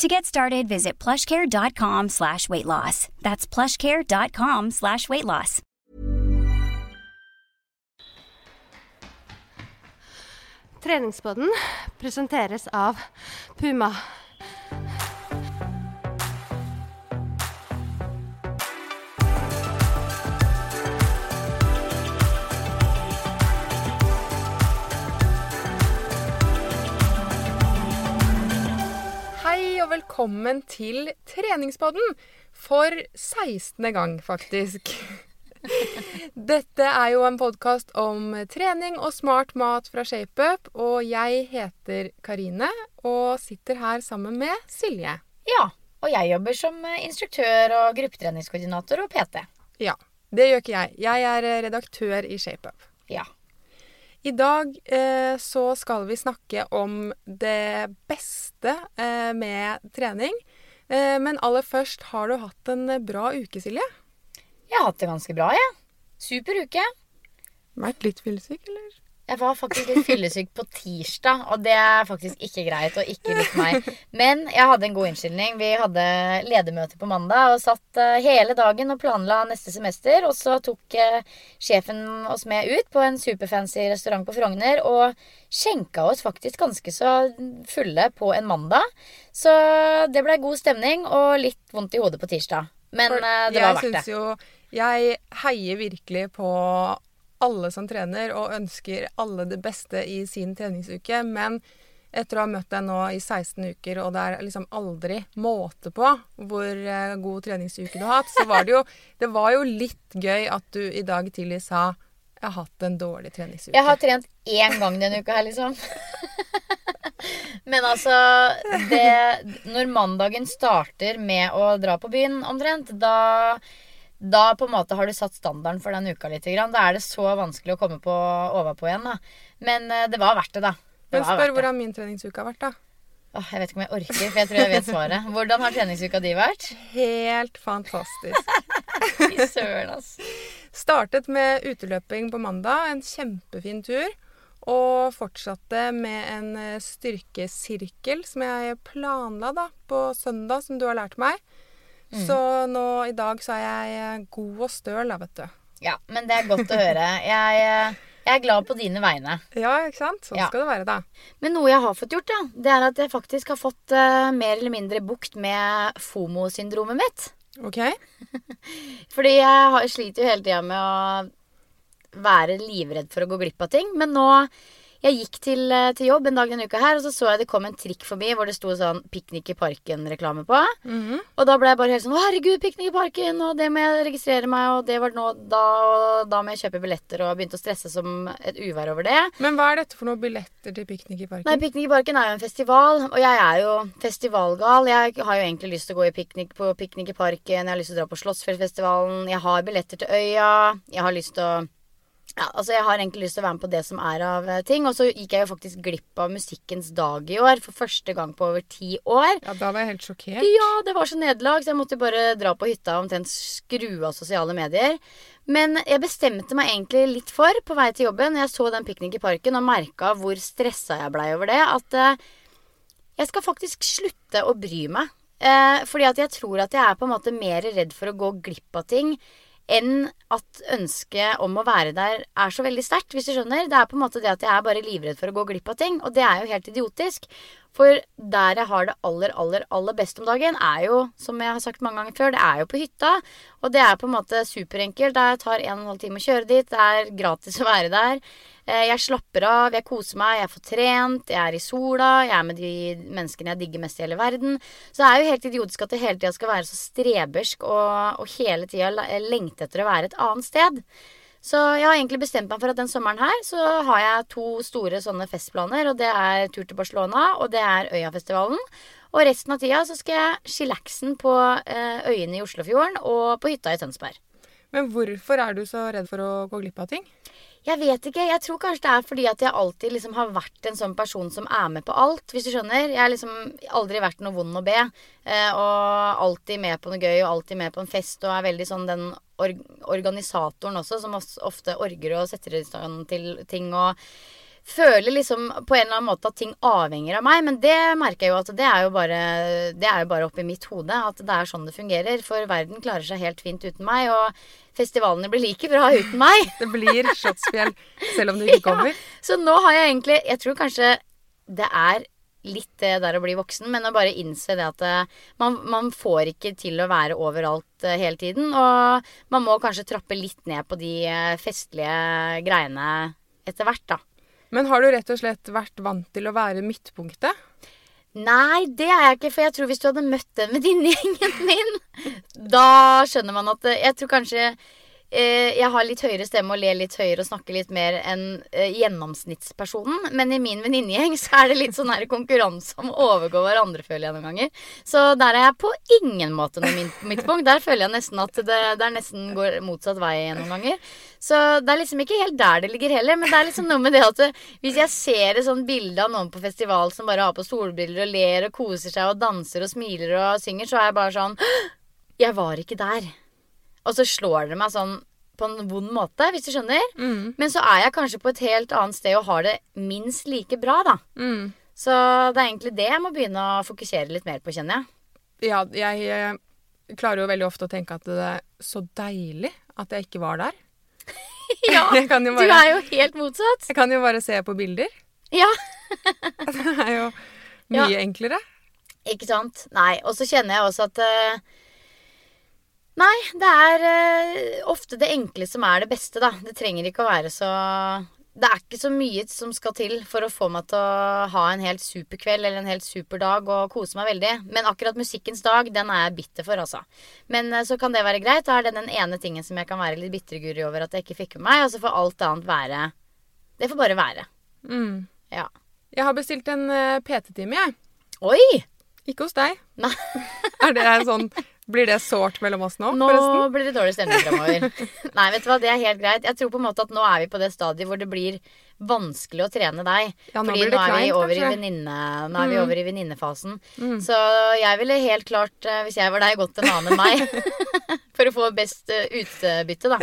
To get started, visit plushcare.com slash weight loss. That's plushcare.com slash weight loss. Presenteres av Puma. Og velkommen til treningspodden. For 16. gang, faktisk. Dette er jo en podkast om trening og smart mat fra ShapeUp. Og jeg heter Karine og sitter her sammen med Silje. Ja, og jeg jobber som eh, instruktør og gruppetreningskoordinator og PT. Ja, det gjør ikke jeg. Jeg er eh, redaktør i ShapeUp. Ja. I dag eh, så skal vi snakke om det beste eh, med trening. Eh, men aller først, har du hatt en bra uke, Silje? Jeg har hatt det ganske bra, jeg. Super uke. Vært litt fyllesyk, eller? Jeg var faktisk litt fyllesyk på tirsdag, og det er faktisk ikke greit og ikke litt meg. Men jeg hadde en god innskyldning. Vi hadde ledermøte på mandag og satt eh, hele dagen og planla neste semester. Og så tok eh, sjefen oss med ut på en superfancy restaurant på Frogner og skjenka oss faktisk ganske så fulle på en mandag. Så det blei god stemning og litt vondt i hodet på tirsdag. Men For eh, det var verdt det. jo Jeg heier virkelig på alle som trener, og ønsker alle det beste i sin treningsuke. Men etter å ha møtt deg nå i 16 uker, og det er liksom aldri måte på hvor eh, god treningsuke du har hatt, så var det jo Det var jo litt gøy at du i dag tidlig sa jeg har hatt en dårlig treningsuke. Jeg har trent én gang denne uka her, liksom. Men altså det, Når mandagen starter med å dra på byen, omtrent, da, da på en måte har du satt standarden for den uka litt. Da er det så vanskelig å komme på overpå igjen. da. Men eh, det var verdt det, da. Det Men spør hvordan min treningsuke har vært, da. Åh, jeg vet ikke om jeg orker, for jeg tror jeg vet svaret. Hvordan har treningsuka di vært? Helt fantastisk. Fy søren, ass. Startet med uteløping på mandag, en kjempefin tur. Og fortsatte med en eh, styrkesirkel som jeg planla da, på søndag, som du har lært meg. Mm. Så nå i dag så er jeg eh, god og støl, da, vet du. Ja, men det er godt å høre. Jeg, eh, jeg er glad på dine vegne. Ja, ikke sant? Sånn Ja. skal det være, da. Men noe jeg har fått gjort, da, det er at jeg faktisk har fått uh, mer eller mindre bukt med FOMO-syndromet mitt. OK? Fordi jeg sliter jo hele tida med å være livredd for å gå glipp av ting. Men nå Jeg gikk til, eh, til jobb en dag denne uka her, og så så jeg det kom en trikk forbi hvor det sto sånn Piknik i parken-reklame på. Mhm. Og da ble jeg bare helt sånn Å, herregud, piknik i parken, og det må jeg registrere meg, og det var nå da, og da må jeg kjøpe billetter, og begynte å stresse som et uvær over det. Men hva er dette for noen billetter til piknik i parken? Nei, Piknik i parken er jo en festival, og jeg er jo festivalgal. Jeg har jo egentlig lyst til å gå i piknik på Piknik i parken, jeg har lyst til å dra på Slottsfjellfestivalen, jeg har billetter til Øya, jeg har lyst til å Ja, altså Jeg har egentlig lyst til å være med på det som er av eh, ting. Og så gikk jeg jo faktisk glipp av Musikkens dag i år for første gang på over ti år. Ja, Da var jeg helt sjokkert. Ja, det var så nederlag, så jeg måtte bare dra på hytta og omtrent skru av sosiale medier. Men jeg bestemte meg egentlig litt for, på vei til jobben, jeg så den piknik i parken og merka hvor stressa jeg blei over det, at eh, jeg skal faktisk slutte å bry meg. Eh, fordi at jeg tror at jeg er på en måte mer redd for å gå glipp av ting enn at ønsket om å være der er så veldig sterkt, hvis du skjønner. Det er på en måte det at jeg er bare livredd for å gå glipp av ting, og det er jo helt idiotisk. For der jeg har det aller, aller, aller best om dagen, er jo, som jeg har sagt mange ganger før, det er jo på hytta. Og det er på en måte superenkelt. Det tar en og en halv time å kjøre dit. Det er gratis å være der. Eh, Jeg slapper av, jeg koser meg, jeg får trent, jeg er i sola, jeg er med de menneskene jeg digger mest i hele verden. Så det er jo helt idiotisk at det hele tida skal være så strebersk og, og hele tida lengte etter å være et annet sted. Så jeg har egentlig bestemt meg for at den sommeren her så har jeg to store sånne festplaner. Og det er tur til Barcelona, og det er Øyafestivalen. Og resten av tida så skal jeg chillaxen på eh, øyene i Oslofjorden og på hytta i Tønsberg. Men hvorfor er du så redd for å gå glipp av ting? Jeg vet ikke. Jeg tror kanskje det er fordi at jeg alltid liksom har vært en sånn person som er med på alt, hvis du skjønner. Jeg har liksom aldri vært noe vond å be. eh, Og alltid med på noe gøy, og alltid med på en fest. Og er veldig sånn den or organisatoren også, som ofte orger og setter i stand til ting. og føler liksom på en eller annen måte at ting avhenger av meg, men det merker jeg jo at det er jo bare, det er jo bare oppi mitt hode at det er sånn det fungerer. For verden klarer seg helt fint uten meg, og festivalene blir like bra uten meg. Det blir Slottsfjell selv om du ikke kommer. Så nå har jeg egentlig Jeg tror kanskje det er litt det der å bli voksen, men å bare innse det at eh, man, man får ikke til å være overalt eh, hele tiden. Og man må kanskje trappe litt ned på de eh, festlige greiene etter hvert, da. Men har du rett og slett vært vant til å være midtpunktet? Nei, det er jeg ikke. For jeg tror hvis du hadde møtt den venninnegjengen min, da skjønner man at eh, Jeg tror kanskje jeg har litt høyere stemme og ler litt høyere og snakker litt mer enn eh, gjennomsnittspersonen. Men i min venninnegjeng så er det litt sånn her konkurranse om å overgå hverandre, føler jeg noen ganger. Så der er jeg på ingen måte noe midtpunkt. Der føler jeg nesten at det, det nesten går motsatt vei noen ganger. Så det er liksom ikke helt der det ligger heller. Men det er liksom noe med det at det, hvis jeg ser et sånt bilde av noen på festival som bare har på solbriller og ler og koser seg og danser og smiler og synger, så er jeg bare sånn Jeg var ikke der. Og så slår det meg sånn på en vond måte, hvis du skjønner. Mm. Men så er jeg kanskje på et helt annet sted og har det minst like bra, da. Mm. Så det er egentlig det jeg må begynne å fokusere litt mer på, kjenner jeg. Ja, jeg eh, klarer jo veldig ofte å tenke at det er så deilig at jeg ikke var der. Ja, bare, du er jo helt motsatt. jeg kan jo bare se på bilder. Ja. Det er jo mye Ja. enklere. Ikke sant? Nei. Og så kjenner jeg også at eh, Nei, det er eh, ofte det enkle som er det beste, da. Det trenger ikke å være så Det er ikke så mye som skal til for å få meg til å ha en helt super kveld eller en helt super dag og kose meg veldig. Men akkurat musikkens dag, den er jeg bitter for, altså. Men eh, så kan det være greit. Da er det den ene tingen som jeg kan være litt bitreguri over at jeg ikke fikk med meg, og så får alt annet være Det får bare være. Mm. Ja. Jeg har bestilt en eh, PT-time, jeg. Oi! Ikke hos deg. Nei. Er det sånn Blir det sårt mellom oss nå, Nå forresten? blir det dårlig stemning framover. Nei, vet du hva, det er helt greit. Jeg tror på en måte at nå er vi på det stadiet hvor det blir vanskelig å trene deg. Ja, nå Fordi nå er vi kleint, over i kanskje. venninne, nå er vi Mm. over i venninnefasen. Mm. Så jeg ville helt klart, eh, hvis jeg var deg, gått en annen enn meg. For å få best eh, utbytte, da.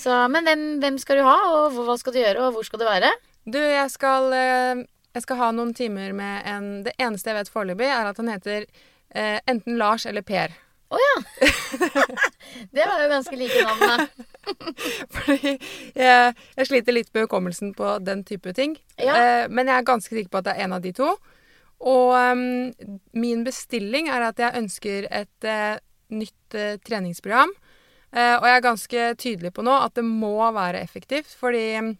Så, men hvem, hvem skal du ha, og hva skal du gjøre, og hvor skal du være? Du, jeg skal, eh, jeg skal ha noen timer med en Det eneste jeg vet foreløpig, er at han heter eh, enten Lars eller Per. Å ja! det var jo ganske like navn, da. Fordi jeg, jeg sliter litt med hukommelsen på den type ting. Ja. Eh, men jeg er ganske sikker på at det er en av de to. Og um, min bestilling er at jeg ønsker et uh, nytt uh, treningsprogram. Uh, og jeg er ganske tydelig på nå at det må være effektivt, fordi ehm,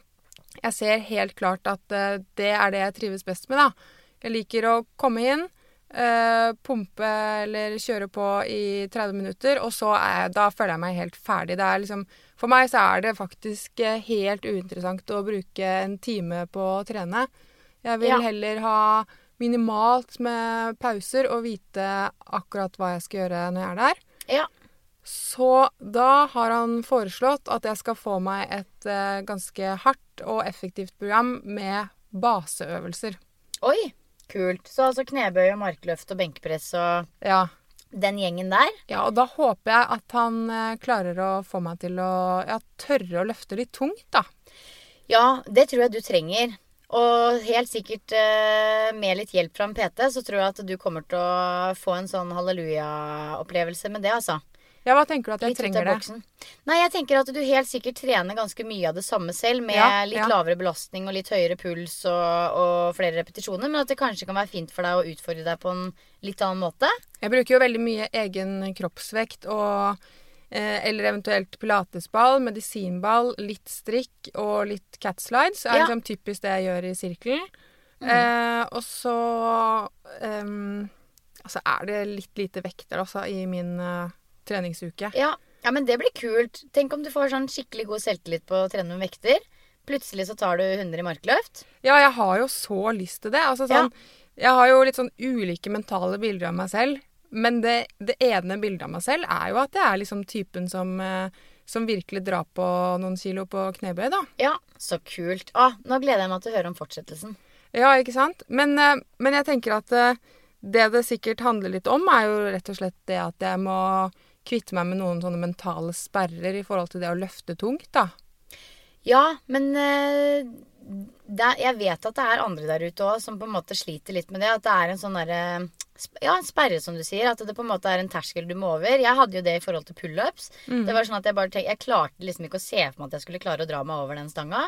jeg ser helt klart at det er det jeg trives best med, da. Jeg liker å komme inn, eh, pumpe eller kjøre på i 30 minutter, og så er da føler jeg meg helt ferdig. Det er liksom, for meg så er det faktisk eh, helt uinteressant å bruke en time på å trene. Jeg vil Ja. heller ha minimalt med pauser og vite akkurat hva jeg skal gjøre når jeg er der. Ja. Så da har han foreslått at jeg skal få meg et uh, ganske hardt og effektivt program med baseøvelser. Oi, kult. Så altså knebøy og markløft og benkpress og Ja. den gjengen der. ja, og da håper jeg at han eh, klarer å få meg til å ja, tørre å løfte litt tungt, da. Ja, det tror jeg du trenger. Og helt sikkert eh, med litt hjelp fra en PT, så tror jeg at du kommer til å få en sånn halleluja-opplevelse med det, altså. Ja, hva tenker du at jeg Litt trenger det? Nei, jeg tenker at du helt sikkert trener ganske mye av det samme selv, med Ja, litt ja. lavere belastning og litt høyere puls og, og flere repetisjoner, men at det kanskje kan være fint for deg å utfordre deg på en litt annen måte. Jeg bruker jo veldig mye egen kroppsvekt og eh, Eller eventuelt pilatesball, medisinball, litt strikk og litt catslides. er Ja. liksom typisk det jeg gjør i sirkelen. Eh, og så ehm, Altså er det litt lite vekter altså, i min eh, treningsuke. Ja, ja, men det blir kult. Tenk om du får sånn skikkelig god selvtillit på å trene med vekter. Plutselig så tar du 100 i markløft. Ja, jeg har jo så lyst til det. Altså, sånn, Jeg har jo litt sånn ulike mentale bilder av meg selv. Men det, det ene bildet av meg selv er jo at jeg er liksom typen som, eh, som virkelig drar på noen kilo på knebøy, da. Ja, så kult. Å, nå gleder jeg meg til å høre om fortsettelsen. Ja, ikke sant? Men, eh, men jeg tenker at eh, det det sikkert handler litt om, er jo rett og slett det at jeg må kvitte meg med noen sånne mentale sperrer i forhold til det å løfte tungt, da. Ja, men eh, er- jeg vet at det er andre der ute òg som på en måte sliter litt med det. At det er en sånn derre Ja, en sperre, som du sier. At det på en måte er en terskel du må over. Jeg hadde jo det i forhold til pullups. Det var sånn at Jeg bare tenkte jeg klarte liksom ikke å se for meg at jeg skulle klare å dra meg over den stanga.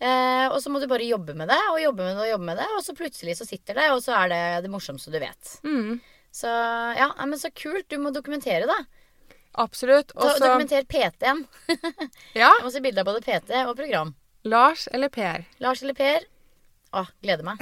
Eh, og så må du bare jobbe med det, og jobbe med det, og jobbe med det. Og så plutselig så sitter det, og så er det det morsomste du vet. Så ja, men så kult. Du må dokumentere, da. Absolutt. Også, dokumenter PT-en. Ja. Jeg må se bilde av både PT og program. Lars eller Per. Lars eller Per? Å, gleder meg.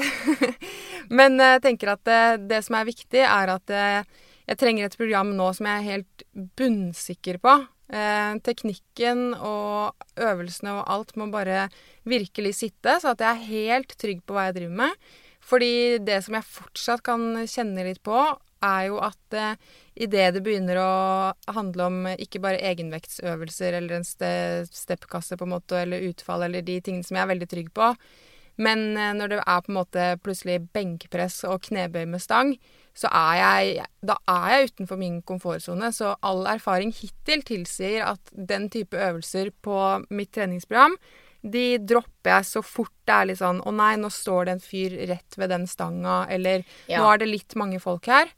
Men eh, jeg tenker at det, det som er viktig, er at eh, jeg trenger et program nå som jeg er helt bunnsikker på. Eh, teknikken og øvelsene og alt må bare virkelig sitte, så at jeg er helt trygg på hva jeg driver med. Fordi det som jeg fortsatt kan kjenne litt på, er jo at eh, idet det begynner å handle om eh, ikke bare egenvektsøvelser eller en ste steppkasse på en måte, eller utfall eller de tingene som jeg er veldig trygg på, men eh, når det er på en måte plutselig benkpress og knebøy med stang, så er jeg, da er jeg utenfor min komfortsone. Så all erfaring hittil tilsier at den type øvelser på mitt treningsprogram, de dropper jeg så fort det er litt sånn Å nei, nå står det en fyr rett ved den stanga, eller Ja. nå er det litt mange folk her.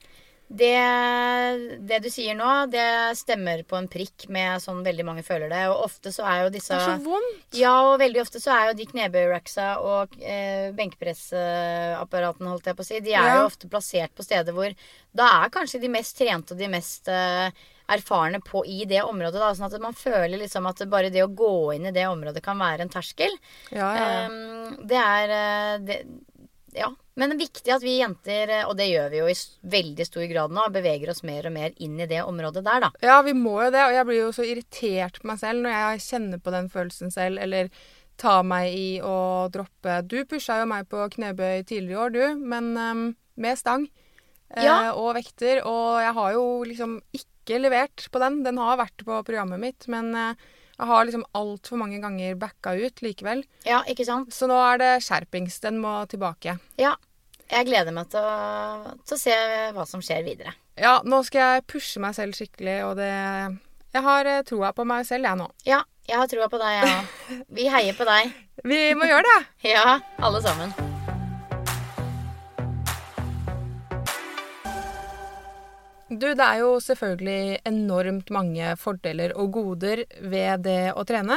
Det, det du sier nå, det stemmer på en prikk med sånn veldig mange føler det. Og ofte så er jo disse Det er så vondt. Ja, og veldig ofte så er jo de knebøyracksa og eh, benkpressapparatene, holdt jeg på å si, de er Ja. jo ofte plassert på steder hvor da er kanskje de mest trente og de mest eh, erfarne på i det området. Da, sånn at man føler liksom at bare det å gå inn i det området kan være en terskel. Ja, ja. Ehm, det er eh, det, Ja. Men det er viktig at vi jenter, og det gjør vi jo i veldig stor grad nå, beveger oss mer og mer inn i det området der, da. Ja, vi må jo det, og jeg blir jo så irritert på meg selv når jeg kjenner på den følelsen selv, eller tar meg i å droppe Du pusha jo meg på knebøy tidligere i år, du, men um, med stang eh, Ja. og vekter, og jeg har jo liksom ikke levert på den. Den har vært på programmet mitt, men eh, jeg har liksom altfor mange ganger backa ut likevel. Ja, ikke sant? Så nå er det skjerpings. Den må tilbake. Ja. Jeg gleder meg til å, til å se hva som skjer videre. Ja, nå skal jeg pushe meg selv skikkelig, og det Jeg har eh, troa på meg selv, jeg nå. Ja, jeg har troa på deg, jeg òg. Vi heier på deg. Vi må gjøre det! Ja, alle sammen. Du, det er jo selvfølgelig enormt mange fordeler og goder ved det å trene.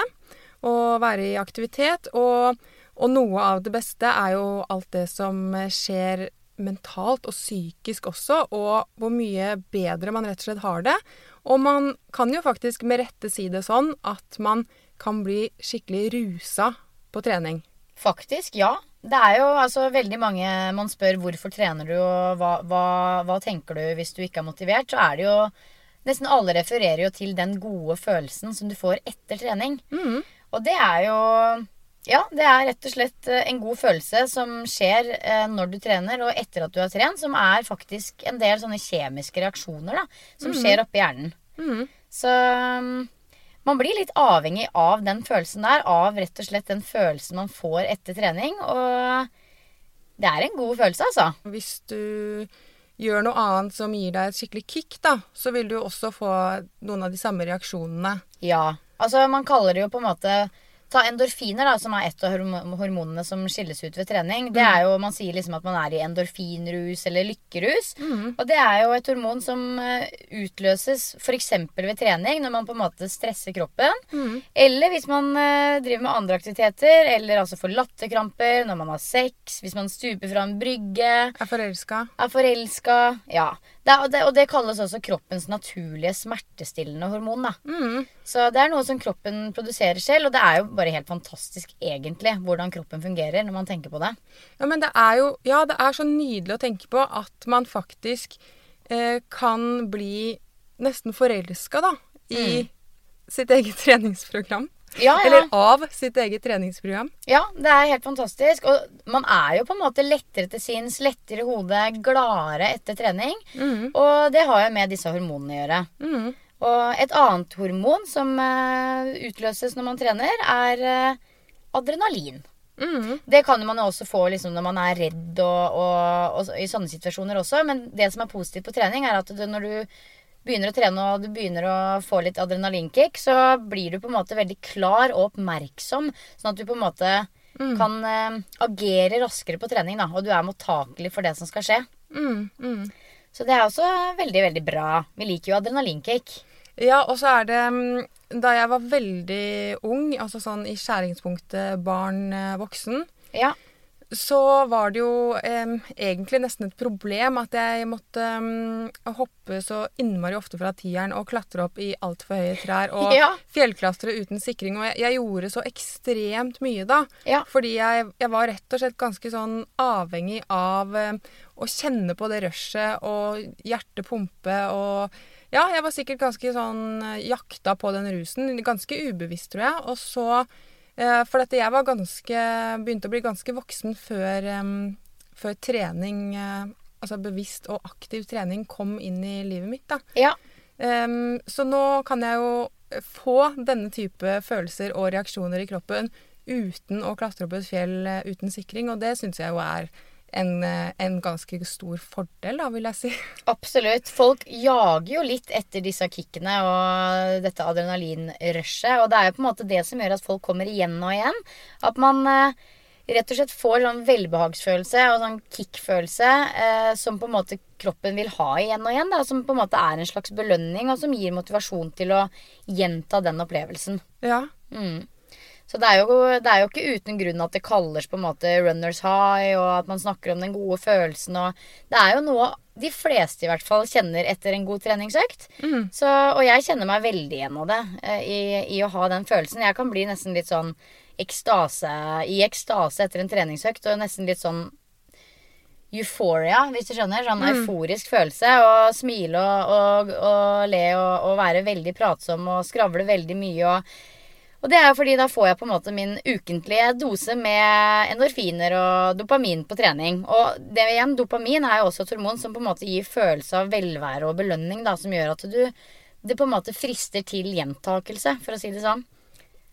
og være i aktivitet. Og, og noe av det beste er jo alt det som skjer mentalt og psykisk også, og hvor mye bedre man rett og slett har det. Og man kan jo faktisk med rette si det sånn at man kan bli skikkelig rusa på trening. Faktisk, ja. Det er jo altså veldig mange man spør hvorfor trener du, og hva, hva, hva tenker du hvis du ikke er motivert, så er det jo Nesten alle refererer jo til den gode følelsen som du får etter trening. Og det er jo Ja, det er rett og slett eh, en god følelse som skjer eh, når du trener, og etter at du har trent, som er faktisk en del sånne kjemiske reaksjoner da, som skjer oppi hjernen. Så um, man blir litt avhengig av den følelsen der. Av rett og slett den følelsen man får etter trening. Og det er en god følelse, altså. Hvis du gjør noe annet som gir deg et skikkelig kick, da, så vil du også få noen av de samme reaksjonene. Ja. Altså, man kaller det jo på en måte Ta endorfiner, da, som er et av hormonene som skilles ut ved trening. Det er jo, Man sier liksom at man er i endorfinrus eller lykkerus. Og det er jo et hormon som eh, utløses f.eks. ved trening, når man på en måte stresser kroppen. Eller hvis man eh, driver med andre aktiviteter, eller altså får latterkramper når man har sex, hvis man stuper fra en brygge Er forelska. er forelska Ja. Det, og, det, og det kalles også kroppens naturlige smertestillende hormon. Da. Så det er noe som kroppen produserer selv, og det er jo bare helt fantastisk egentlig hvordan kroppen fungerer når man tenker på det. Ja, men det er jo Ja, det er så nydelig å tenke på at man faktisk eh, kan bli nesten forelska, da, i sitt eget treningsprogram. Ja, ja. Eller av sitt eget treningsprogram. ja, det er helt fantastisk. Og man er jo på en måte lettere til sinns, lettere i hodet, gladere etter trening. Og det har jo med disse hormonene å gjøre. Og et annet hormon som eh, utløses når man trener, er eh, adrenalin. Det kan man jo også få liksom, når man er redd og, og, og i sånne situasjoner også. Men det som er positivt på trening, er at du, når du begynner å trene og du begynner å få litt adrenalinkick, så blir du på en måte veldig klar og oppmerksom. Sånn at du på en måte kan eh, agere raskere på trening, da. Og du er mottakelig for det som skal skje. Så det er også veldig, veldig bra. Vi liker jo adrenalinkick. Ja, og så er det mm, Da jeg var veldig ung, altså sånn i skjæringspunktet barn-voksen, Ja. Så var det jo eh, egentlig nesten et problem at jeg måtte em, hoppe så innmari ofte fra tieren og klatre opp i altfor høye trær og Ja. fjellklatre uten sikring. Og jeg, jeg gjorde så ekstremt mye da. Ja. Fordi jeg, jeg var rett og slett ganske sånn avhengig av eh, å kjenne på det rushet og hjertet pumpe og ja, jeg var sikkert ganske sånn eh, jakta på den rusen. Ganske ubevisst, tror jeg. Og så eh, For dette, jeg var ganske Begynte å bli ganske voksen før, før trening eh, Altså bevisst og aktiv trening kom inn i livet mitt, ja. Så nå kan jeg jo få denne type følelser og reaksjoner i kroppen uten å klatre opp et fjell eh, uten sikring, og det syns jeg jo er en, eh, en ganske stor fordel, da, vil jeg si. Absolutt. Folk jager jo litt etter disse kickene og dette adrenalinrushet. Og det er jo på en måte det som gjør at folk kommer igjen og igjen. At man eh, rett og slett får sånn velbehagsfølelse og sånn kickfølelse eh, som på en måte kroppen vil ha igjen og igjen. Da, som på en måte er en slags belønning, og som gir motivasjon til å gjenta den opplevelsen. Ja. Mm. Så det er, jo, det er jo ikke uten grunn at det kalles på en måte runners high, og at man snakker om den gode følelsen. Og det er jo noe de fleste i hvert fall kjenner etter en god treningsøkt. Så, og jeg kjenner meg veldig igjen av det eh, i, i å ha den følelsen. Jeg kan bli nesten litt sånn ekstase, i ekstase etter en treningsøkt, og nesten litt sånn euphoria, hvis du skjønner. Sånn euforisk følelse. Og smile og, og, og le og, og være veldig pratsom og skravle veldig mye. og og det er jo fordi da får jeg på en måte min ukentlige dose med endorfiner og dopamin på trening. Og det igjen, dopamin er jo også et hormon som på en måte gir følelse av velvære og belønning, da, som gjør at du Det på en måte frister til gjentakelse, for å si det sånn.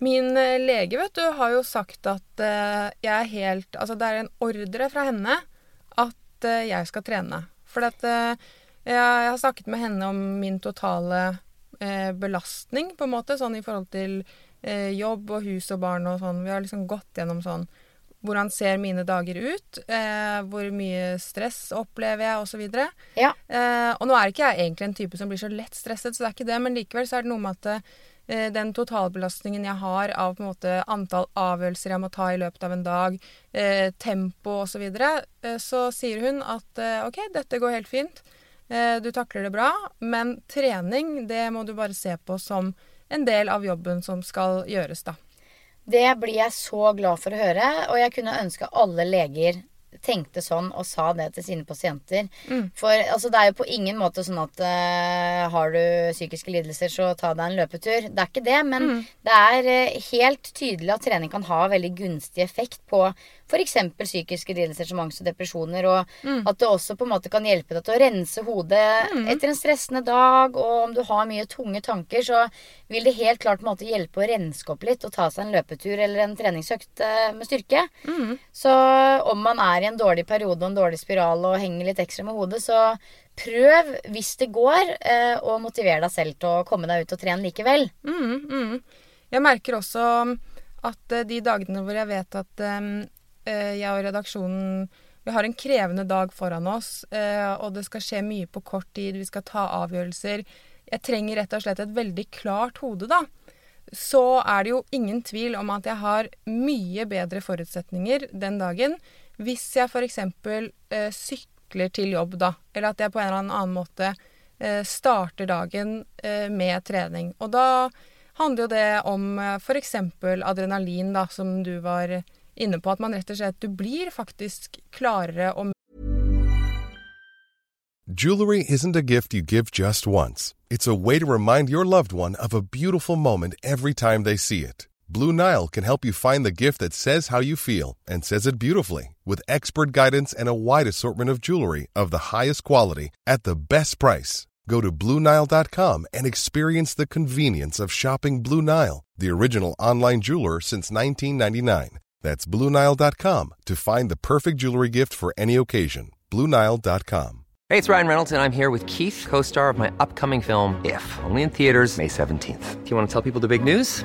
Min eh, lege, vet du, har jo sagt at eh, jeg er helt Altså, det er en ordre fra henne at eh, jeg skal trene. For at jeg, har snakket med henne om min totale belastning, på en måte, sånn i forhold til eh, jobb og hus og barn og sånn. Vi har liksom gått gjennom sånn hvordan ser mine dager ut? Eh, hvor mye stress opplever jeg, osv. Ja. Eh, og nå er ikke jeg egentlig en type som blir så lett stresset, så det er ikke det, men likevel så er det noe med at eh, den totalbelastningen jeg har av på en måte antall avgjørelser jeg må ta i løpet av en dag, eh, tempo osv., så, videre, eh, så sier hun at eh, OK, dette går helt fint, eh, du takler det bra, men trening, det må du bare se på som en del av jobben som skal gjøres, da. Det blir jeg så glad for å høre, og jeg kunne ønske alle leger tenkte sånn og sa det til sine pasienter. For altså, det er jo på ingen måte sånn at uh, har du psykiske lidelser, så ta deg en løpetur. Det er ikke det, men det er uh, helt tydelig at trening kan ha veldig gunstig effekt på f.eks. psykiske lidelser som angst og depresjoner. Og at det også på en måte kan hjelpe deg til å rense hodet etter en stressende dag. Og om du har mye tunge tanker, så vil det helt klart på en måte hjelpe å renske opp litt og ta seg en løpetur eller en treningsøkt eh, med styrke. Så om man er i en dårlig periode og en dårlig spiral og henger litt ekstra med hodet, så prøv, hvis det går, eh, å motivere deg selv til å komme deg ut og trene likevel. Mm, mm. Jeg merker også at eh, de dagene hvor jeg vet at jeg og redaksjonen vi har en krevende dag foran oss, eh, og det skal skje mye på kort tid, vi skal ta avgjørelser Jeg trenger rett og slett et veldig klart hode, da. Så er det jo ingen tvil om at jeg har mye bedre forutsetninger den dagen hvis jeg f.eks. Eh, sykler til jobb, da. Eller at jeg på en eller annen måte eh, starter dagen eh, med trening. Og da handler jo det om eh, f.eks. adrenalin, da, som du var inne på. At man rett og slett Du blir faktisk klarere og Jewelry isn't a gift you give just once. It's a way to remind your loved one of a beautiful moment every time they see it. Blue Nile can help you find the gift that says how you feel and says it beautifully with expert guidance and a wide assortment of jewelry of the highest quality at the best price. Go to BlueNile.com and experience the convenience of shopping Blue Nile, the original online jeweler since 1999. That's BlueNile.com to find the perfect jewelry gift for any occasion. BlueNile.com. Hey, it's Ryan Reynolds, and I'm here with Keith, co star of my upcoming film, If, only in theaters, May 17th. Do you want to tell people the big news?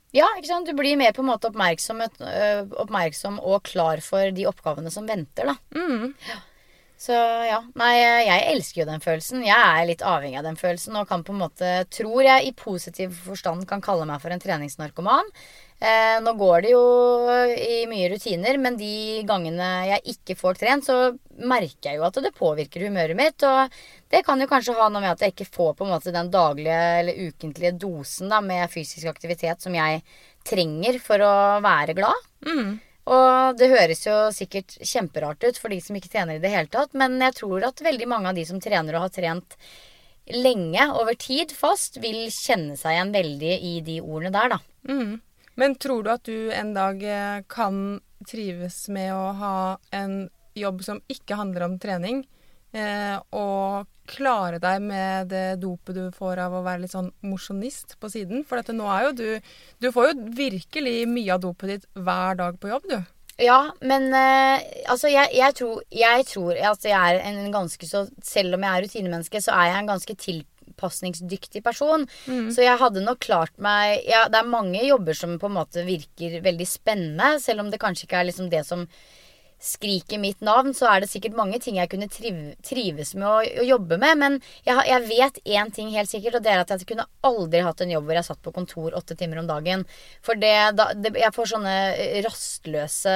Ja, ikke sant? Du blir mer på en måte oppmerksom, øh, oppmerksom og klar for de oppgavene som venter, da. Mm. Så ja. Nei, jeg elsker jo den følelsen. Jeg er litt avhengig av den følelsen og kan på en måte, tror jeg i positiv forstand kan kalle meg for en treningsnarkoman. Eh, nå går det jo i mye rutiner, men de gangene jeg ikke får trent, så merker jeg jo at det påvirker humøret mitt. Og det kan jo kanskje ha noe med at jeg ikke får på en måte den daglige eller ukentlige dosen da, med fysisk aktivitet som jeg trenger for å være glad. Mm. Og det høres jo sikkert kjemperart ut for de som ikke trener i det hele tatt, men jeg tror at veldig mange av de som trener og har trent lenge, over tid, fast, vil kjenne seg igjen veldig i de ordene der, da. Mm. Men tror du at du en dag eh, kan trives med å ha en jobb som ikke handler om trening, eh, og klare deg med det dopet du får av å være litt sånn mosjonist på siden? For dette, nå er jo du Du får jo virkelig mye av dopet ditt hver dag på jobb, du. Ja, men eh, altså jeg, jeg, tror, jeg tror altså jeg er en ganske så Selv om jeg er rutinemenneske, så er jeg en ganske tilpasningsdyktig person. Så jeg hadde nok klart meg ja, Det er mange jobber som på en måte virker veldig spennende, selv om det kanskje ikke er liksom det som skriker mitt navn, så er det sikkert mange ting jeg kunne triv, trives med å, å jobbe med. Men jeg, jeg vet én ting helt sikkert, og det er at jeg kunne aldri hatt en jobb hvor jeg satt på kontor åtte timer om dagen. For det, da, det, jeg får sånne rastløse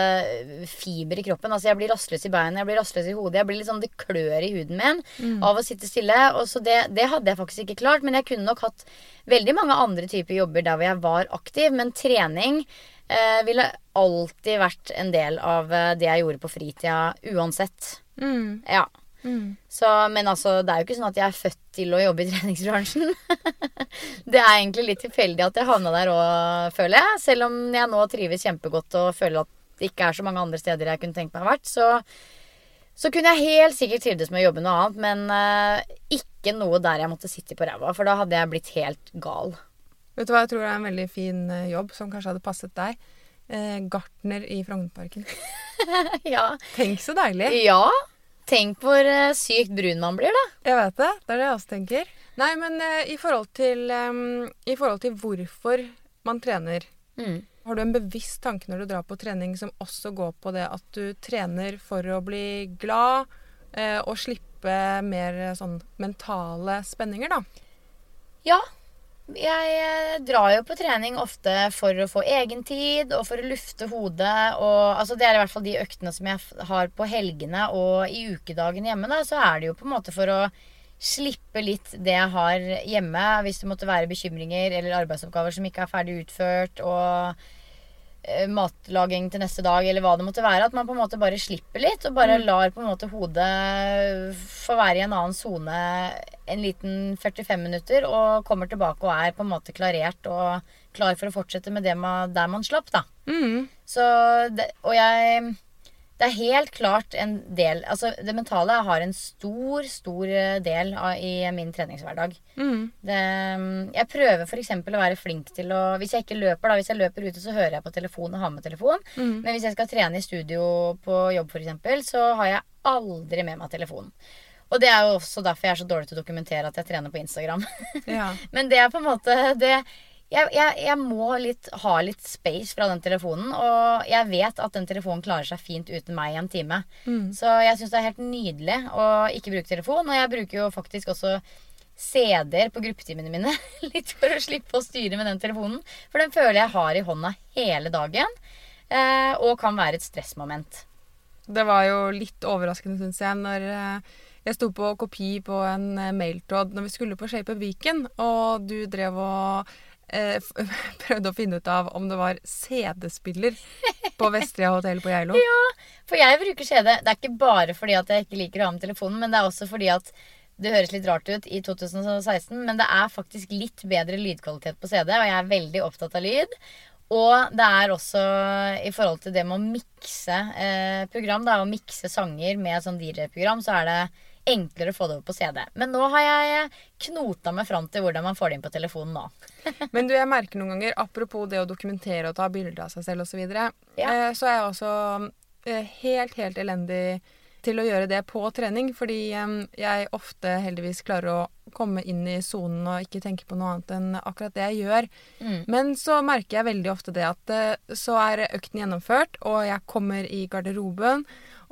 fiber i kroppen. Altså Jeg blir rastløs i beina, jeg blir rastløs i hodet. Jeg blir litt sånn, Det klør i huden min av å sitte stille. Og så det, det hadde jeg faktisk ikke klart. Men jeg kunne nok hatt veldig mange andre typer jobber der hvor jeg var aktiv. Men trening eh, ville alltid vært en del av eh, det jeg gjorde på fritida uansett. Ja. Så, men altså, det er jo ikke sånn at jeg er født til å jobbe i treningsbransjen. det er egentlig litt tilfeldig at jeg havna der òg, føler jeg. Selv om jeg nå trives kjempegodt og føler at det ikke er så mange andre steder jeg kunne tenkt meg å vært, så, så kunne jeg helt sikkert trivdes med å jobbe noe annet, men uh, ikke noe der jeg måtte sitte på ræva, for da hadde jeg blitt helt gal. Vet du hva, jeg tror det er en veldig fin eh, jobb som kanskje hadde passet deg. Eh, gartner i Frognerparken. ja. Tenk så deilig. ja. Tenk hvor eh, sykt brun man blir, da. Jeg vet det. Det er det jeg også tenker. Nei, men eh, i, forhold til, i forhold til hvorfor man trener Mm. Har du en bevisst tanke når du drar på trening som også går på det at du trener for å bli glad eh, og slippe mer eh, sånn mentale spenninger, da? Ja. Jeg eh, drar jo på trening ofte for å få egentid og for å lufte hodet. Og, altså det er i hvert fall de øktene som jeg har på helgene og i ukedagen hjemme. Da, så er det jo på en måte for å slippe litt det jeg har hjemme. Hvis det måtte være bekymringer eller arbeidsoppgaver som ikke er ferdig utført. Og matlaging til neste dag, eller hva det måtte være. At man på en måte bare slipper litt, og bare lar på en måte hodet få være i en annen sone en liten 45 minutter, og kommer tilbake og er på en måte klarert og klar for å fortsette med det man, der man slapp, da. Mm. Så det, Og jeg Det er helt klart en del Altså, det mentale har en stor, stor eh, del av, i min treningshverdag. Mm. Det, jeg prøver f.eks. å være flink til å Hvis jeg ikke løper, da, hvis jeg løper ute, så hører jeg på telefon og har med telefon. Mm. Men hvis jeg skal trene i studio på jobb, f.eks., så har jeg aldri med meg telefonen. Og det er jo også derfor jeg er så dårlig til å dokumentere at jeg trener på Instagram. Ja. Men det er på en måte det jeg, jeg, jeg må litt, ha litt space fra den telefonen. Og jeg vet at den telefonen klarer seg fint uten meg i en time. Så jeg syns det er helt nydelig å ikke bruke telefon. Og jeg bruker jo faktisk også CD-er på gruppetimene mine. Litt for å slippe å styre med den telefonen. For den føler jeg har i hånda hele dagen. Eh, og kan være et stressmoment. Det var jo litt overraskende, syns jeg, når eh, jeg sto på kopi på en eh, mailtråd når vi skulle på Shape of Weekend, og du drev og eh, prøvde å finne ut av om det var CD-spiller på Vestlia hotell på Geilo. For jeg bruker CD. Det er ikke bare fordi at jeg ikke liker å ha med telefonen, men det er også fordi at det høres litt rart ut i 2016, men det er faktisk litt bedre lydkvalitet på CD, og jeg er veldig opptatt av lyd. Og det er også i forhold til det med å mikse eh, program, da, å mikse sanger med sånn DJ-program, så er det enklere å få det over på CD. Men nå har jeg knota meg fram til hvordan man får det inn på telefonen nå. Men du, jeg merker noen ganger, apropos det å dokumentere og ta bilder av seg selv osv., så, Ja. eh, så er jeg også eh, helt, helt elendig til å gjøre det på trening, fordi eh, jeg ofte heldigvis klarer å komme inn i sonen og ikke tenke på noe annet enn akkurat det jeg gjør. Men så merker jeg veldig ofte det at eh, så er økten gjennomført, og jeg kommer i garderoben,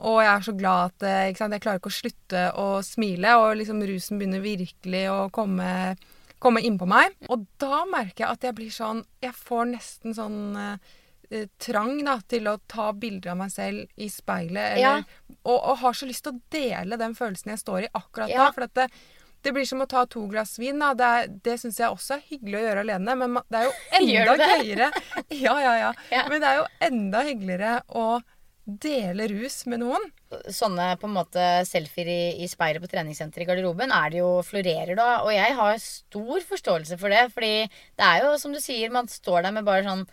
og jeg er så glad at eh, jeg klarer ikke å slutte å smile, og liksom rusen begynner virkelig å komme komme innpå meg. Og da merker jeg at jeg blir sånn Jeg får nesten sånn eh, eh, trang da, til å ta bilder av meg selv i speilet. Eller, og, og har så lyst til å dele den følelsen jeg står i akkurat Ja. da. For det, det blir som å ta to glass vin. Da. Det, er- det syns jeg også er hyggelig å gjøre alene, men det er jo enda gøyere ja, ja, ja, Ja. Men det er jo enda hyggeligere å dele rus med noen. sånne på en måte selfier i, i speilet på treningssenteret i garderoben er det jo florerer da. Og jeg har stor forståelse for det. Fordi det er jo som du sier, man står der med bare sånn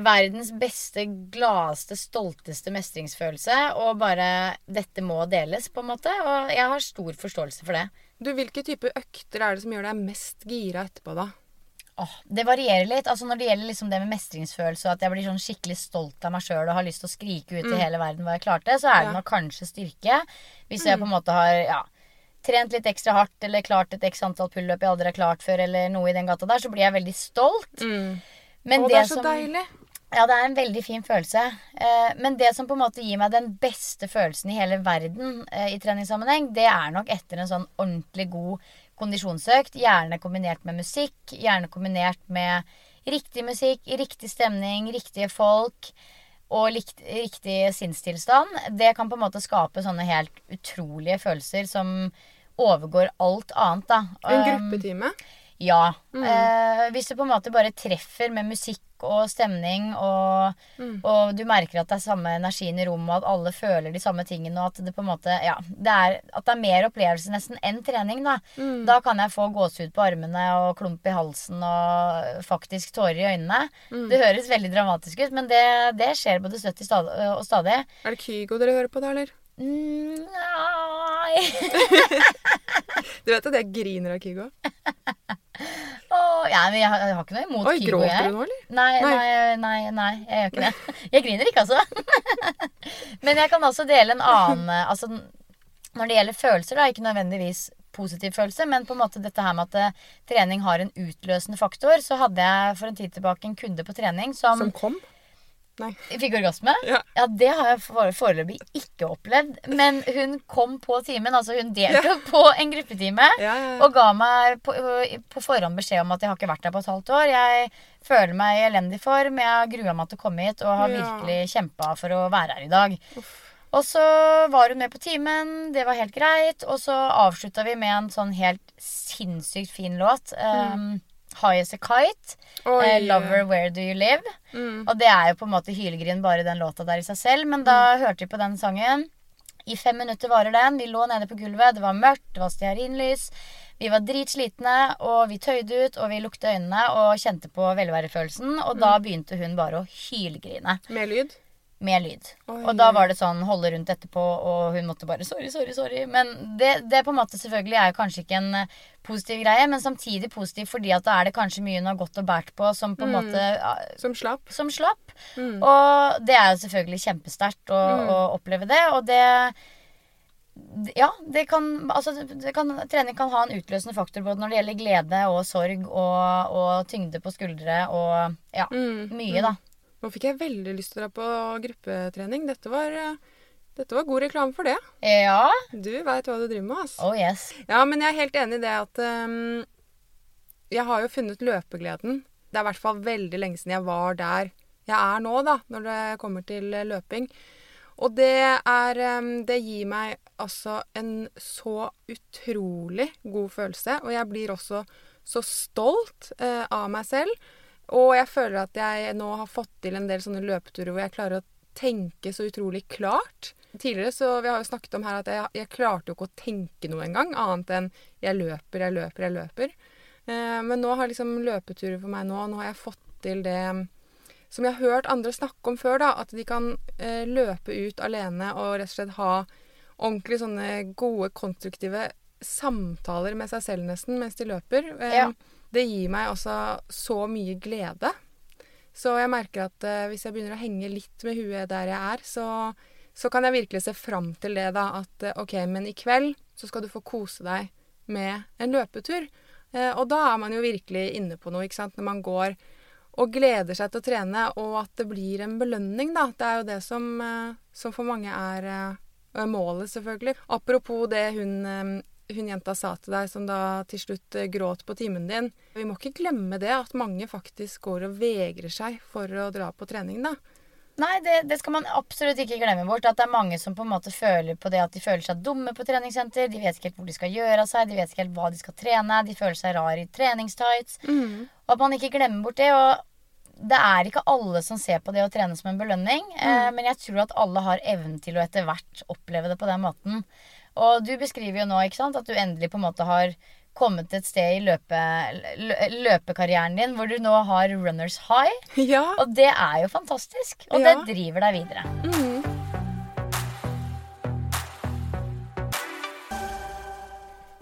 verdens beste, gladeste, stolteste mestringsfølelse. Og bare dette må deles, på en måte. Og jeg har stor forståelse for det. Du, Hvilke type økter er det som gjør deg mest gira etterpå, da? Åh, det varierer litt. Altså Når det gjelder liksom det med mestringsfølelse, og at jeg blir sånn skikkelig stolt av meg sjøl og har lyst til å skrike ut i hele verden hva jeg klarte, så er det Ja. nok kanskje styrke. Hvis jeg på en måte har ja, trent litt ekstra hardt eller klart et x antall pullup jeg aldri har klart før, eller noe i den gata der, så blir jeg veldig stolt. Men Å, det er så som- deilig. ja, det er en veldig fin følelse. Eh, men det som på en måte gir meg den beste følelsen i hele verden eh, i treningssammenheng, det er nok etter en sånn ordentlig god kondisjonsøkt. Gjerne kombinert med musikk. Gjerne kombinert med riktig musikk, riktig stemning, riktige folk og likt, riktig sinnstilstand. Det kan på en måte skape sånne helt utrolige følelser som overgår alt annet, da. En Um, gruppetime. ja. Eh, hvis du på en måte bare treffer med musikk og stemning, og, og du merker at det er samme energien i rommet, at alle føler de samme tingene, og at det på en måte Ja, det er, at det er mer opplevelse nesten enn trening, da. Da kan jeg få gåsehud på armene og klump i halsen og faktisk tårer i øynene. Det høres veldig dramatisk ut, men det, det skjer både støtt og stadig. Er det Kygo dere hører på da, eller? Mm, Nei Du vet at jeg griner av Kygo? Åh, ja, men jeg, har- jeg har ikke noe imot Oi, Kygo, gråter jeg. du nå, eller? Nei, Nei. nei, nei, nei, jeg gjør ikke det. Jeg griner ikke, altså. Men jeg kan også dele en annen eh, Altså, når det gjelder følelser, da, ikke nødvendigvis positiv følelse, men på en måte dette her med at eh, trening har en utløsende faktor, så hadde jeg for en tid tilbake en kunde på trening som, Som kom? Nei. fikk orgasme. Ja. Ja, det har jeg foreløpig ikke opplevd. Men hun kom på timen, altså hun deltok på en gruppetime. Ja, ja, ja. Og ga meg på, på forhånd beskjed om at jeg har ikke vært der på et halvt år. Jeg føler meg i elendig form. Jeg har grua meg til å komme hit og har Ja. virkelig kjempa for å være her i dag. Og så var hun med på timen, det var helt greit. Og så avslutta vi med en sånn helt sinnssykt fin låt. Um, High as a kite. Oi. Eh, Lover, where do you live? Mm. Og det er jo på en måte hylegrin bare den låta der i seg selv. Men da hørte vi på den sangen. I fem minutter varer den. Vi lå nede på gulvet. Det var mørkt, det var stearinlys. Vi var dritslitne, og vi tøyde ut, og vi lukte øynene og kjente på velværefølelsen. Og da begynte hun bare å hylgrine Med lyd? Med lyd. Oi. Og da var det sånn holde rundt etterpå, og hun måtte bare sorry, sorry, sorry. Men det, det på en måte selvfølgelig er jo kanskje ikke en eh, positiv greie, men samtidig positiv fordi at da er det kanskje mye hun har gått og båret på som på en måte eh, Som slapp? som slapp. Og det er jo selvfølgelig kjempesterkt å, å oppleve det. Og det Ja, det kan, altså, det kan Trening kan ha en utløsende faktor både når det gjelder glede og sorg og, og tyngde på skuldre og ja, mye, da. Nå fikk jeg veldig lyst til å dra på gruppetrening. Dette var, eh, dette var god reklame for det. Ja. Du veit hva du driver med, altså. Oh yes. Ja, men jeg er helt enig i det at um, Jeg har jo funnet løpegleden. Det er i hvert fall veldig lenge siden jeg var der jeg er nå, da, når det kommer til eh, løping. Og det er um, Det gir meg altså en så utrolig god følelse. Og jeg blir også så stolt uh, av meg selv. Og jeg føler at jeg nå har fått til en del sånne løpeturer hvor jeg klarer å tenke så utrolig klart. Tidligere så Vi har jo snakket om her at jeg, jeg klarte jo ikke å tenke noe engang, annet enn jeg løper, jeg løper, jeg løper. Eh, men nå har liksom løpeturer for meg nå Nå har jeg fått til det som jeg har hørt andre snakke om før, da. At de kan eh, løpe ut alene og rett og slett ha ordentlig sånne gode, konstruktive samtaler med seg selv nesten mens de løper. Eh, Ja. Det gir meg også så mye glede. Så jeg merker at eh, hvis jeg begynner å henge litt med huet der jeg er, så, så kan jeg virkelig se fram til det, da. At eh, OK, men i kveld så skal du få kose deg med en løpetur. Eh, og da er man jo virkelig inne på noe, ikke sant. Når man går og gleder seg til å trene, og at det blir en belønning, da. Det er jo det som, eh, som for mange er eh, målet, selvfølgelig. Apropos det hun, eh, hun jenta sa til deg, som da til slutt eh, gråt på timen din. Vi må ikke glemme det, at mange faktisk går og vegrer seg for å dra på trening, da. Nei, det, det skal man absolutt ikke glemme bort. At det er mange som på en måte føler på det at de føler seg dumme på treningssenter. De vet ikke helt hvor de skal gjøre av seg, de vet ikke helt hva de skal trene. De føler seg rar i treningstights. Og at man ikke glemmer bort det. Og det er ikke alle som ser på det å trene som en belønning. Eh, men jeg tror at alle har evnen til å etter hvert oppleve det på den måten. Og du beskriver jo nå ikke sant, at du endelig på en måte har kommet et sted i løpe, løpekarrieren din hvor du nå har runners high. Ja. Og det er jo fantastisk. Og Ja. det driver deg videre.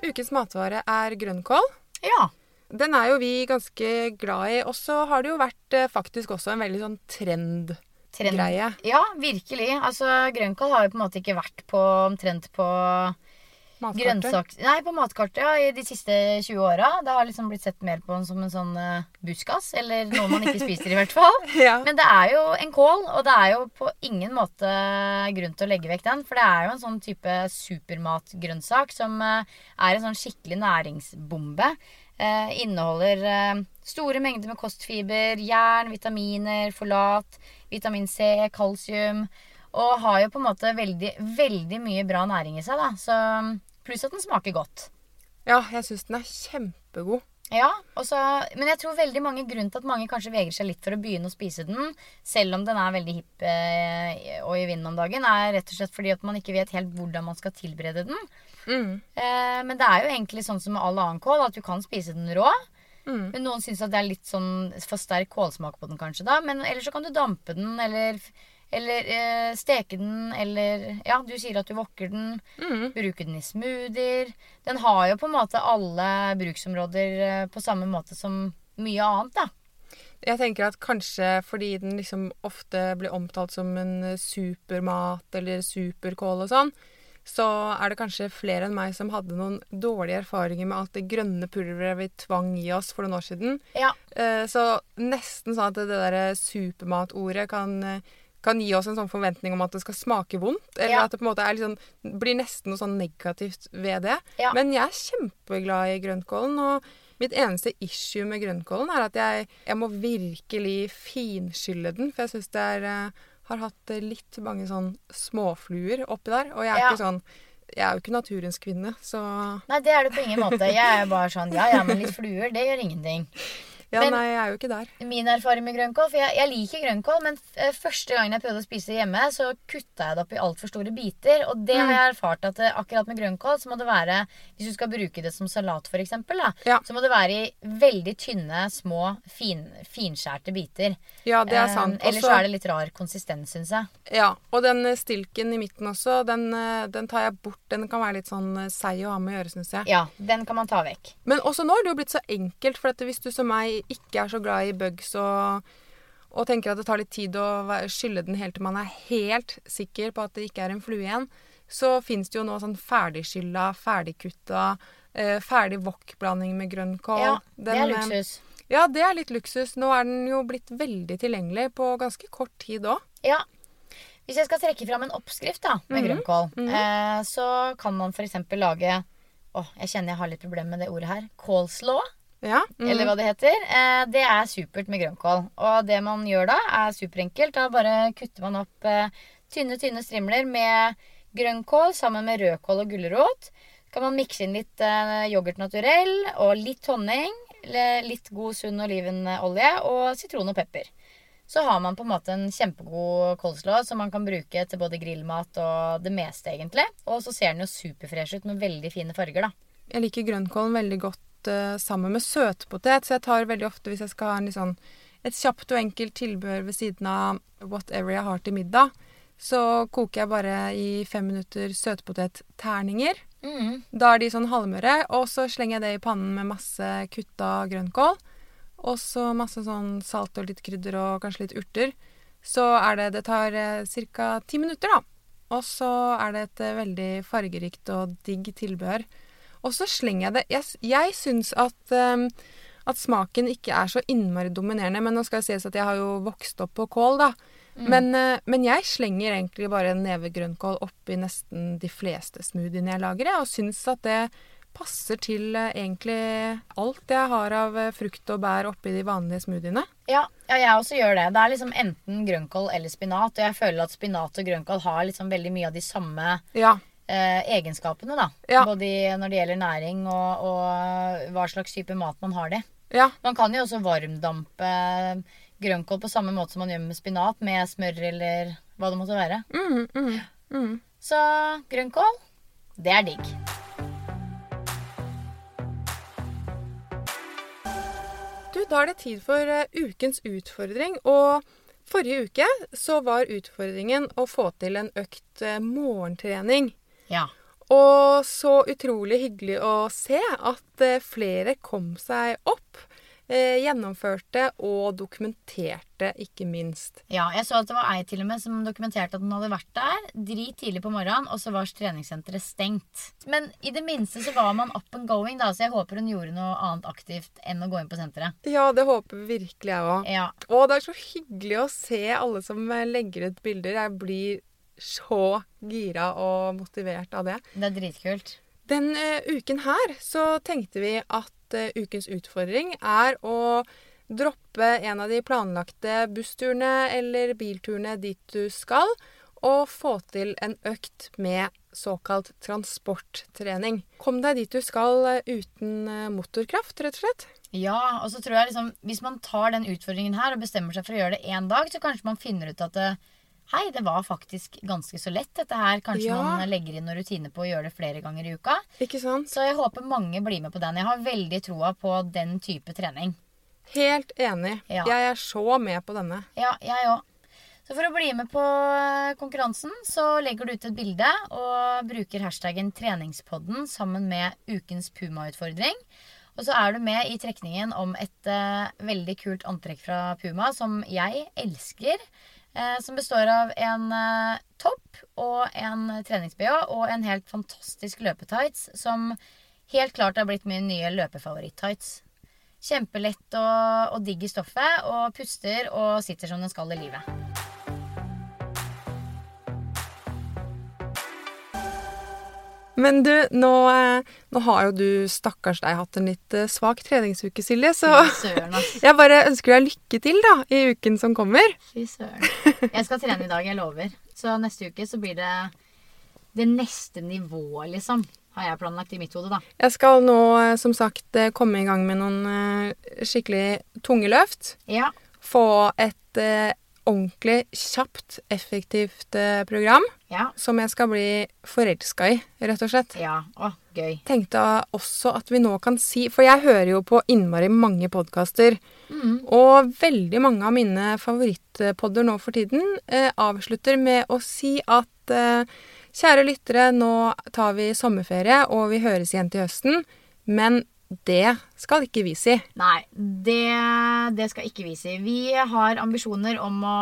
Ukens matvare er grønnkål. Ja. Den er jo vi ganske glad i. Og så har det jo vært eh, faktisk også en veldig sånn trend. Trend. Greie. Ja, virkelig. Altså, grønnkål har jo på en måte ikke vært på omtrent på Matkartet. grønnsak... Nei, på matkartet ja, i de siste 20 åra. Det har liksom blitt sett mer på den som en sånn uh, buskas. Eller noe man ikke spiser, i hvert fall. Ja. Men det er jo en kål, og det er jo på ingen måte grunn til å legge vekk den. For det er jo en sånn type supermatgrønnsak som uh, er en sånn skikkelig næringsbombe. Eh, inneholder eh, store mengder med kostfiber, jern, vitaminer, folat, vitamin C, kalsium. Og har jo på en måte veldig, veldig mye bra næring i seg. da. Så, pluss at den smaker godt. Ja, jeg syns den er kjempegod. Ja, også, Men jeg tror veldig mange grunnen til at mange kanskje vegrer seg litt for å begynne å spise den, selv om den er veldig hipp eh, og i vinden om dagen, er rett og slett fordi at man ikke vet helt hvordan man skal tilberede den. Eh, men det er jo egentlig sånn som med all annen kål, at du kan spise den rå. Men noen syns at det er litt sånn for sterk kålsmak på den, kanskje. da Men ellers så kan du dampe den, eller, eller eh, steke den, eller Ja, du sier at du wokker den. Bruke den i smoothier. Den har jo på en måte alle bruksområder eh, på samme måte som mye annet, da. Jeg tenker at kanskje fordi den liksom ofte blir omtalt som en eh, supermat eller superkål og sånn, så er det kanskje flere enn meg som hadde noen dårlige erfaringer med alt det grønne pulveret vi tvang i oss for noen år siden. Ja. Eh, Så nesten sånn at det der supermatordet kan, eh, kan gi oss en sånn forventning om at det skal smake vondt. Eller Ja. at det på en måte er sånn, blir nesten noe sånn negativt ved det. Ja. Men jeg er kjempeglad i grønnkålen. Og mitt eneste issue med grønnkålen er at jeg, jeg må virkelig finskylle den. For jeg syns det er eh, har hatt eh, litt mange sånn småfluer oppi der. Og jeg er Ja. ikke sånn Jeg er jo ikke naturens kvinne, så Nei, det er det på ingen måte. Jeg er bare sånn ja ja, men litt fluer, det gjør ingenting. Ja, Men- nei, jeg er jo ikke der. Min erfaring med grønnkål, for jeg, jeg liker grønnkål, men f- første gangen jeg prøvde å spise det hjemme, så kutta jeg det opp i altfor store biter. Og det har jeg erfart at det, akkurat med grønnkål, så må det være Hvis du skal bruke det som salat, f.eks., Ja. så må det være i veldig tynne, små, fin, finskjærte biter. Ja, det er Eh, sant. Ellers Også- så er det litt rar konsistens, syns jeg. Ja, og den eh, stilken i midten også, den, eh, den tar jeg bort. Den kan være litt sånn eh, seig å ha med å gjøre, syns jeg. Ja, den kan man ta vekk. Men også nå er det jo blitt så enkelt, for at hvis du som meg ikke er så glad i bugs og, og tenker at det tar litt tid å skylle den helt til man er helt sikker på at det ikke er en flue igjen, så fins det jo nå sånn ferdigskylla, ferdigkutta, eh, ferdig wok-blanding med grønnkål. Ja, det er Den, eh, luksus. Ja, det er litt luksus. Nå er den jo blitt veldig tilgjengelig på ganske kort tid òg. Ja. Hvis jeg skal trekke fram en oppskrift da, med Mhm. grønnkål, eh, så kan man f.eks. lage Åh, jeg kjenner jeg har litt problemer med det ordet her. Kålslaw, Ja. Mm. eller hva det heter. Eh, det er supert med grønnkål. Og det man gjør da, er superenkelt. Da bare kutter man opp eh, tynne, tynne strimler med grønnkål sammen med rødkål og gulrot. Kan man mikse inn litt eh, yoghurt naturell og litt honning, litt god, sunn olivenolje og sitron og pepper. Så har man på en måte en kjempegod coleslaw som man kan bruke til både grillmat og det meste, egentlig. Og så ser den jo superfresh ut med veldig fine farger, da. Jeg liker grønnkålen veldig godt eh, sammen med søtpotet, så jeg tar veldig ofte hvis jeg skal ha sånn, et kjapt og enkelt tilbehør ved siden av whatever jeg har til middag, så koker jeg bare i fem minutter søtpotetterninger. Mm. Da er de sånn halvmøre, og så slenger jeg det i pannen med masse kutta grønnkål. Og så masse sånn salt og litt krydder og kanskje litt urter. Så er det Det tar eh, ca. ti minutter, da. Og så er det et eh, veldig fargerikt og digg tilbehør. Og så slenger jeg det Jeg, jeg syns at, um, at smaken ikke er så innmari dominerende. Men nå skal det sies at jeg har jo vokst opp på kål, da. Men, uh, men jeg slenger egentlig bare en neve grønnkål oppi nesten de fleste smoothiene jeg lager, jeg, og syns at det passer til uh, egentlig alt jeg har av uh, frukt og bær oppi de vanlige smoothiene. Ja, ja, jeg også gjør det. Det er liksom enten grønnkål eller spinat. Og jeg føler at spinat og grønnkål har liksom veldig mye av de samme Ja. Eh, egenskapene, da. Ja. Både når det gjelder næring og, og hva slags type mat man har det. ja. Man kan jo også varmdampe grønnkål på samme måte som man gjør med spinat, med smør eller hva det måtte være. Mm, mm, mm. Så grønnkål, det er digg. Du, da er det tid for eh, ukens utfordring. Og forrige uke så var utfordringen å få til en økt eh, morgentrening. Ja. Og så utrolig hyggelig å se at eh, flere kom seg opp. Eh, gjennomførte og dokumenterte, ikke minst. Ja, jeg så at det var ei til og med som dokumenterte at hun hadde vært der drit tidlig på morgenen, og så var treningssenteret stengt. Men i det minste så var man up and going, da, så jeg håper hun gjorde noe annet aktivt enn å gå inn på senteret. Ja, det håper virkelig jeg òg. Ja. Og det er så hyggelig å se alle som eh, legger ut bilder. Jeg blir så gira og motivert av det. Det er dritkult. Den uh, uken her så tenkte vi at uh, ukens utfordring er å droppe en av de planlagte bussturene eller bilturene dit du skal, og få til en økt med såkalt transporttrening. Kom deg dit du skal uh, uten motorkraft, rett og slett. Ja, og så tror jeg liksom Hvis man tar den utfordringen her og bestemmer seg for å gjøre det én dag, så kanskje man finner ut at det, Hei, det var faktisk ganske så lett, dette her. Kanskje Ja. man legger inn noen rutiner på å gjøre det flere ganger i uka. Ikke sant? Så jeg håper mange blir med på den. Jeg har veldig troa på den type trening. Helt enig. Ja. Jeg er så med på denne. Ja, jeg òg. Så for å bli med på eh, konkurransen, så legger du ut et bilde og bruker hashtaggen 'treningspodden' sammen med ukens Puma-utfordring. Og så er du med i trekningen om et uh, veldig kult antrekk fra Puma som jeg elsker. Eh, som består av en eh, topp og en trenings-BH og en helt fantastisk løpetights som helt klart har blitt min nye løpefavoritt-tights. Kjempelett og, og digg i stoffet og puster og sitter som den skal i livet. Men du, nå, eh, nå har jo du, stakkars deg, hatt en litt eh, svak treningsuke, Silje. Så jeg bare ønsker deg lykke til da, i uken som kommer. Fy søren. Jeg skal trene i dag, jeg lover. Så neste uke så blir det det neste nivået, liksom. Har jeg planlagt i mitt hode, da. Jeg skal nå, eh, som sagt, komme i gang med noen skikkelig tunge løft. Ja. Få et ordentlig, kjapt, effektivt eh, program Ja. som jeg skal bli forelska i, rett og slett. Ja. Å, gøy. tenkte også at vi nå kan si For jeg hører jo på innmari mange podkaster. Og veldig mange av mine favorittpodder nå for tiden eh, avslutter med å si at eh, kjære lyttere, nå tar vi sommerferie, og vi høres igjen til høsten. Men det skal ikke vi si. Nei, det, det skal ikke vi si. Vi har ambisjoner om å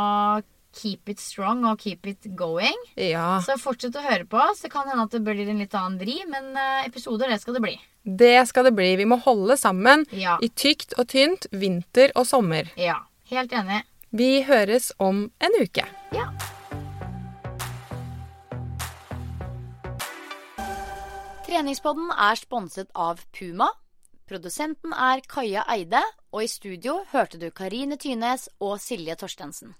keep it strong og keep it going. Ja, Så fortsett å høre på. Det kan hende at det blir en litt annen vri, men eh, episoder, det skal det bli. det skal det bli. Vi må holde sammen Ja. i tykt og tynt, vinter og sommer. Ja. Helt enig. Vi høres om en uke. Ja. Treningspodden er sponset av Puma. Produsenten er Kaja Eide, og i studio hørte du Karine Tynes og Silje Torstensen.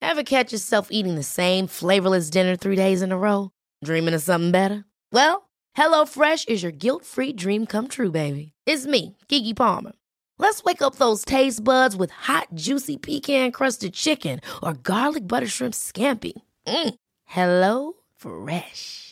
Ever catch yourself eating the same flavorless dinner three days in a row? Dreaming of something better? Well, HelloFresh is your guilt free dream come true, baby. It's me, Gigi Palmer. Let's wake up those taste buds with hot, juicy pecan crusted chicken or garlic butter shrimp scampi. Mm. Hello Fresh.